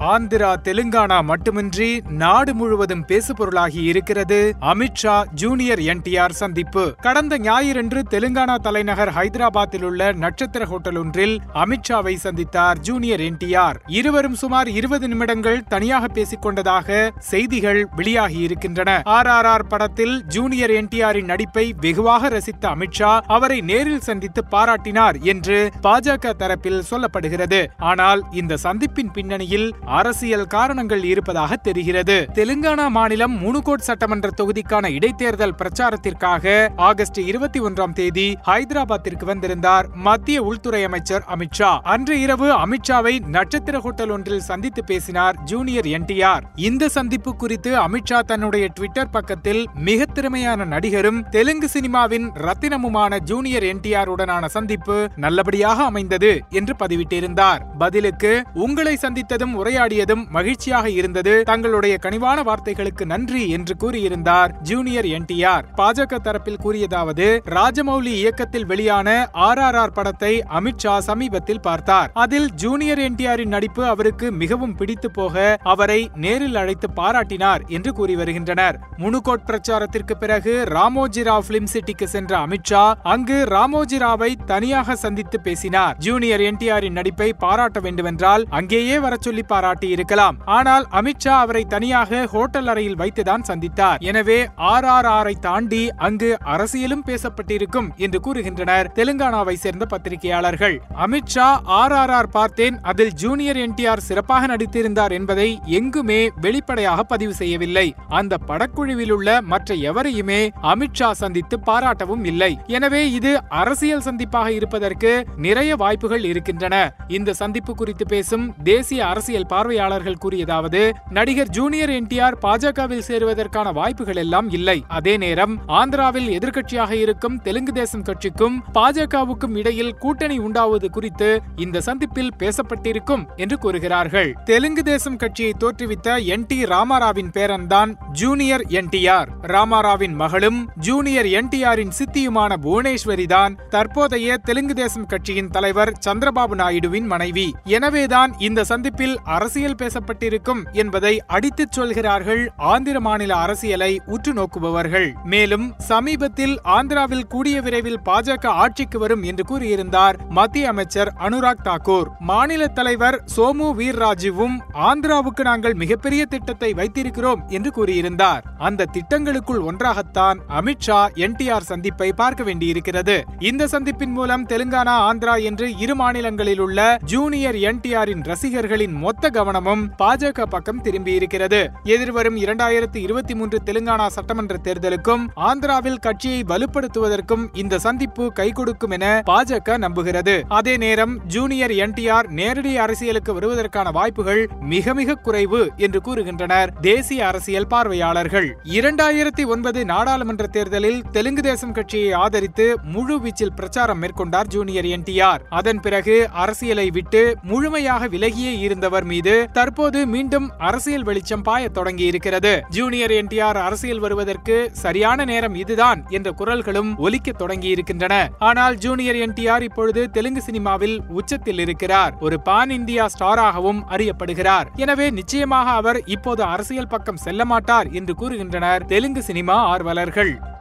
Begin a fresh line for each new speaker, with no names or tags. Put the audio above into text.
ஆந்திரா தெலுங்கானா மட்டுமின்றி நாடு முழுவதும் பேசுபொருளாகி இருக்கிறது. அமித்ஷா ஜூனியர் என்டிஆர் சந்திப்பு. கடந்த ஞாயிறன்று தெலுங்கானா தலைநகர் ஹைதராபாத்தில் உள்ள நட்சத்திர ஹோட்டல் ஒன்றில் அமித்ஷாவை சந்தித்தார் ஜூனியர் என்டிஆர். இருவரும் சுமார் இருபது நிமிடங்கள் தனியாக பேசிக் கொண்டதாக செய்திகள் வெளியாகி இருக்கின்றன. ஆர் ஆர் ஆர் படத்தில் ஜூனியர் என்டிஆரின் நடிப்பை வெகுவாக ரசித்த அமித்ஷா அவரை நேரில் சந்தித்து பாராட்டினார் என்று பாஜக தரப்பில் சொல்லப்படுகிறது. ஆனால் இந்த சந்திப்பின் பின்னணியில் அரசியல் காரணங்கள் இருப்பதாக தெரிகிறது. தெலுங்கானா மாநிலம் முனுகோட் சட்டமன்ற தொகுதிக்கான இடைத்தேர்தல் பிரச்சாரத்திற்காக ஆகஸ்ட் இருபத்தி ஒன்றாம் தேதி ஹைதராபாத்திற்கு வந்திருந்தார் மத்திய உள்துறை அமைச்சர் அமித்ஷா அன்று இரவு அமித்ஷாவை நட்சத்திர ஹோட்டல் ஒன்றில் சந்தித்து பேசினார் ஜூனியர் என்டிஆர். இந்த சந்திப்பு குறித்து அமித்ஷா தன்னுடைய ட்விட்டர் பக்கத்தில் மிக திறமையான நடிகரும் தெலுங்கு சினிமாவின் ரத்தினமுமான ஜூனியர் என்டிஆர் உடனான சந்திப்பு நல்லபடியாக அமைந்தது என்று பதிவிட்டிருந்தார். பதிலுக்கு உங்களை சந்தித்ததும் உரையாடியதும் மகிழ்ச்சியாக இருந்தது. தங்களுடைய கனிவான வார்த்தைகளுக்கு நன்றி என்று கூறியிருந்தார் ஜூனியர் என்டிஆர். பாஜக தரப்பில் கூறியதாவது ராஜமௌலி இயக்கத்தில் வெளியான ஆர் ஆர் ஆர் படத்தை அமித்ஷா சமீபத்தில் பார்த்தார். அதில் ஜூனியர் என்டிஆரின் நடிப்பு அவருக்கு மிகவும் பிடித்து போக அவரை நேரில் அழைத்து பாராட்டினார் என்று கூறி வருகின்றனர். முனுகோட் பிரச்சாரத்திற்கு பிறகு ராமோஜிராவ் பிலிம் சிட்டிக்கு சென்ற அமித்ஷா அங்கு ராமோஜிராவை தனியாக சந்தித்து பேசினார். ஜூனியர் என்டிஆரின் நடிப்பை பாராட்ட வேண்டுமென்றால் அங்கேயே வர சொல்லி பாராட்டி இருக்கலாம். ஆனால் அமித்ஷா அவரை தனியாக ஹோட்டல் அறையில் வைத்துதான் சந்தித்தார். எனவே ஆர் ஆர் ஆரை தாண்டி அங்கு அரசியலும் பேசப்பட்டிருக்கும் என்று கூறுகின்றனர் தெலுங்கானாவை சேர்ந்த பத்திரிகையாளர்கள். அமித்ஷா ஆர் ஆர் ஆர் பார்த்தேன். அதில் ஜூனியர் என்டிஆர் சிறப்பாக நடித்திருந்தார் என்பதை எங்குமே வெளிப்படையாக பதிவு செய்யவில்லை. அந்த படக்குழுவில் உள்ள மற்ற எவரையுமே அமித்ஷா சந்தித்து பாராட்டவும் இல்லை. எனவே இது அரசியல் சந்திப்பாக இருப்பதற்கு நிறைய வாய்ப்புகள் இருக்கின்றன. இந்த சந்திப்பு குறித்து பேசும் தேசிய அரசியல் பார்வையாளர்கள் கூறியதாவது நடிகர் ஜூனியர் என்டிஆர் பாஜகவில் சேருவதற்கான வாய்ப்புகள் எல்லாம் இல்லை. அதே நேரம் ஆந்திராவில் எதிர்க்கட்சியாக இருக்கும் தெலுங்கு தேசம் கட்சிக்கும் பாஜகவுக்கும் இடையில் கூட்டணி உண்டாவது குறித்து இந்த சந்திப்பில் பேசப்பட்டிருக்கும் என்று கூறுகிறார்கள். தெலுங்கு தேசம் கட்சியை தோற்றுவித்த என் டி ராமாராவின் பேரன்தான் ஜூனியர் என்டிஆர். ராமாராவின் மகளும் ஜூனியர் என்டிஆரின் சித்தியுமான புவனேஸ்வரி தான் தற்போதைய தெலுங்கு தேசம் கட்சியின் தலைவர் சந்திரபாபு நாயுடுவின் மனைவி. எனவேதான் இந்த சந்திப்பில் அரசு அரசியல் பேசப்பட்டிருக்கும் என்பதை அடித்துச் சொல்கிறார்கள் ஆந்திர மாநில அரசியலை உற்று நோக்குபவர்கள். மேலும் சமீபத்தில் ஆந்திராவில் கூடிய விரைவில் பாஜக ஆட்சிக்கு வரும் என்று கூறியிருந்தார் மத்திய அமைச்சர் அனுராக் தாக்கூர். மாநில தலைவர் சோமு வீர்ராஜுவும் ஆந்திராவுக்கு நாங்கள் மிகப்பெரிய திட்டத்தை வைத்திருக்கிறோம் என்று கூறியிருந்தார். அந்த திட்டங்களுக்குள் ஒன்றாகத்தான் அமித்ஷா என்டிஆர் சந்திப்பை பார்க்க வேண்டியிருக்கிறது. இந்த சந்திப்பின் மூலம் தெலுங்கானா ஆந்திரா என்று இரு மாநிலங்களில் உள்ள ஜூனியர் என்டிஆரின் ரசிகர்களின் மொத்த கவனமும் பாஜக பக்கம் திரும்பியிருக்கிறது எதிர்வரும் இரண்டாயிரத்தி இருபத்தி மூன்று தெலுங்கானா சட்டமன்ற தேர்தலுக்கும் ஆந்திராவில் கட்சியை வலுப்படுத்துவதற்கும் இந்த சந்திப்பு கை கொடுக்கும் என பாஜக நம்புகிறது. அதே நேரம் ஜூனியர் என்டிஆர் நேரடி அரசியலுக்கு வருவதற்கான வாய்ப்புகள் மிக மிக குறைவு என்று கூறுகின்றனர் தேசிய அரசியல் பார்வையாளர்கள். இரண்டாயிரத்தி ஒன்பது நாடாளுமன்ற தேர்தலில் தெலுங்கு தேசம் கட்சியை ஆதரித்து முழு வீச்சில் பிரச்சாரம் மேற்கொண்டார் ஜூனியர் என்டிஆர். அதன் பிறகு அரசியலை விட்டு முழுமையாக விலகியே இருந்தவர் மீது தற்போது மீண்டும் அரசியல் வெளிச்சம் பாயத் தொடங்கி இருக்கிறது ஜூனியர் என்டிஆர் அரசியல் வருவதற்கு சரியான நேரம் இதுதான் என்ற குரல்களும் ஒலிக்க தொடங்கி இருக்கின்றன ஆனால் ஜூனியர் என்டிஆர் இப்பொழுது தெலுங்கு சினிமாவில் உச்சத்தில் இருக்கிறார். ஒரு பான் இந்தியா ஸ்டாராகவும் அறியப்படுகிறார். எனவே நிச்சயமாக அவர் இப்போது அரசியல் பக்கம் செல்ல மாட்டார் என்று கூறுகின்றனர் தெலுங்கு சினிமா ஆர்வலர்கள்.